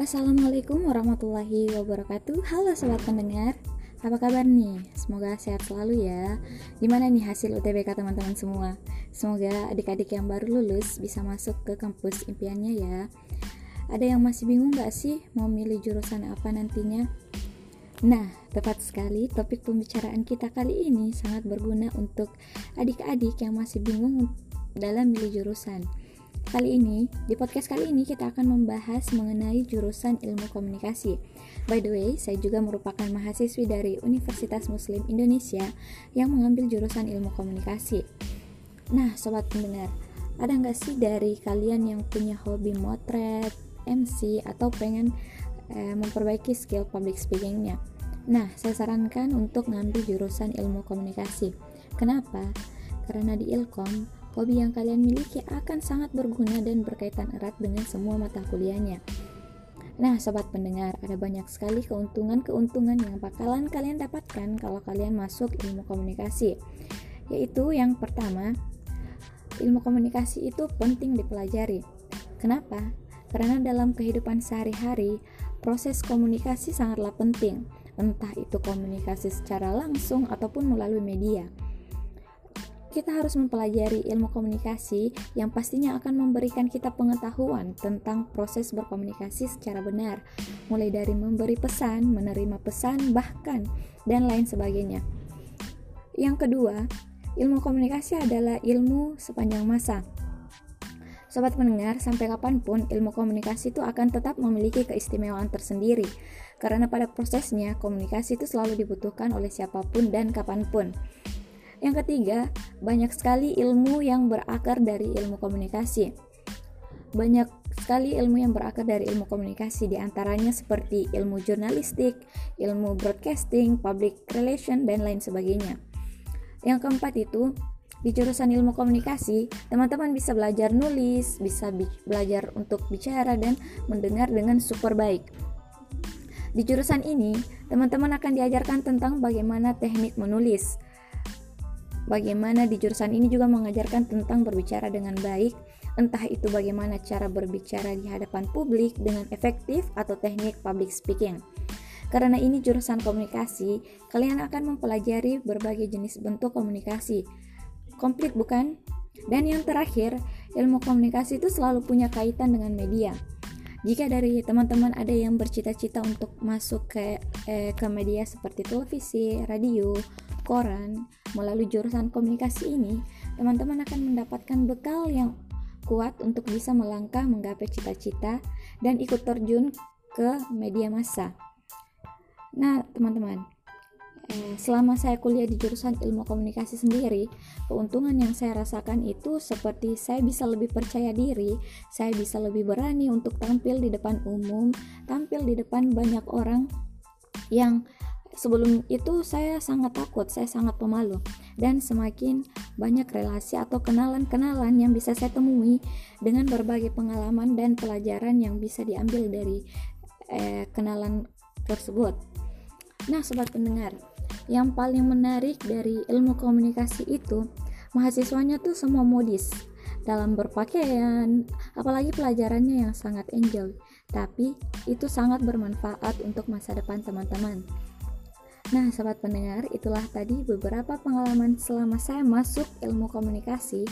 Assalamualaikum warahmatullahi wabarakatuh Halo sobat pendengar Apa kabar nih? Semoga sehat selalu ya Gimana nih hasil UTBK teman-teman semua? Semoga adik-adik yang baru lulus bisa masuk ke kampus impiannya ya Ada yang masih bingung gak sih mau milih jurusan apa nantinya? Nah, tepat sekali topik pembicaraan kita kali ini sangat berguna untuk adik-adik yang masih bingung dalam milih jurusan Kali ini, di podcast kali ini kita akan membahas mengenai jurusan ilmu komunikasi. By the way, saya juga merupakan mahasiswi dari Universitas Muslim Indonesia yang mengambil jurusan ilmu komunikasi. Nah, sobat pendengar, ada nggak sih dari kalian yang punya hobi motret, MC, atau pengen eh, memperbaiki skill public speakingnya? Nah, saya sarankan untuk ngambil jurusan ilmu komunikasi. Kenapa? Karena di Ilkom hobi yang kalian miliki akan sangat berguna dan berkaitan erat dengan semua mata kuliahnya. Nah, sobat pendengar, ada banyak sekali keuntungan-keuntungan yang bakalan kalian dapatkan kalau kalian masuk ilmu komunikasi. Yaitu yang pertama, ilmu komunikasi itu penting dipelajari. Kenapa? Karena dalam kehidupan sehari-hari, proses komunikasi sangatlah penting, entah itu komunikasi secara langsung ataupun melalui media kita harus mempelajari ilmu komunikasi yang pastinya akan memberikan kita pengetahuan tentang proses berkomunikasi secara benar, mulai dari memberi pesan, menerima pesan, bahkan dan lain sebagainya. Yang kedua, ilmu komunikasi adalah ilmu sepanjang masa. Sobat pendengar, sampai kapan pun ilmu komunikasi itu akan tetap memiliki keistimewaan tersendiri, karena pada prosesnya komunikasi itu selalu dibutuhkan oleh siapa pun dan kapan pun. Yang ketiga, banyak sekali ilmu yang berakar dari ilmu komunikasi. Banyak sekali ilmu yang berakar dari ilmu komunikasi, di antaranya seperti ilmu jurnalistik, ilmu broadcasting, public relation, dan lain sebagainya. Yang keempat itu, di jurusan ilmu komunikasi, teman-teman bisa belajar nulis, bisa bi belajar untuk bicara dan mendengar dengan super baik. Di jurusan ini, teman-teman akan diajarkan tentang bagaimana teknik menulis, Bagaimana di jurusan ini juga mengajarkan tentang berbicara dengan baik, entah itu bagaimana cara berbicara di hadapan publik dengan efektif atau teknik public speaking. Karena ini jurusan komunikasi, kalian akan mempelajari berbagai jenis bentuk komunikasi. Komplit bukan? Dan yang terakhir, ilmu komunikasi itu selalu punya kaitan dengan media. Jika dari teman-teman ada yang bercita-cita untuk masuk ke eh, ke media seperti televisi, radio, koran, melalui jurusan komunikasi ini, teman-teman akan mendapatkan bekal yang kuat untuk bisa melangkah menggapai cita-cita dan ikut terjun ke media massa. Nah, teman-teman, eh, selama saya kuliah di jurusan ilmu komunikasi sendiri, keuntungan yang saya rasakan itu seperti saya bisa lebih percaya diri, saya bisa lebih berani untuk tampil di depan umum, tampil di depan banyak orang yang sebelum itu saya sangat takut, saya sangat pemalu dan semakin banyak relasi atau kenalan-kenalan yang bisa saya temui dengan berbagai pengalaman dan pelajaran yang bisa diambil dari eh, kenalan tersebut. Nah, sobat pendengar, yang paling menarik dari ilmu komunikasi itu mahasiswanya tuh semua modis dalam berpakaian, apalagi pelajarannya yang sangat enjoy. Tapi itu sangat bermanfaat untuk masa depan teman-teman. Nah, sobat pendengar, itulah tadi beberapa pengalaman selama saya masuk ilmu komunikasi.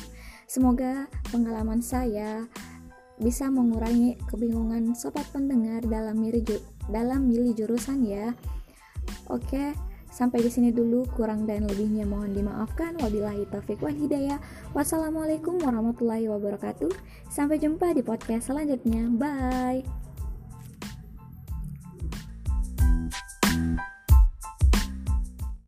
Semoga pengalaman saya bisa mengurangi kebingungan sobat pendengar dalam milih dalam milih jurusan ya. Oke, sampai di sini dulu. Kurang dan lebihnya mohon dimaafkan. Wabillahi taufik wal hidayah. Wassalamualaikum warahmatullahi wabarakatuh. Sampai jumpa di podcast selanjutnya. Bye.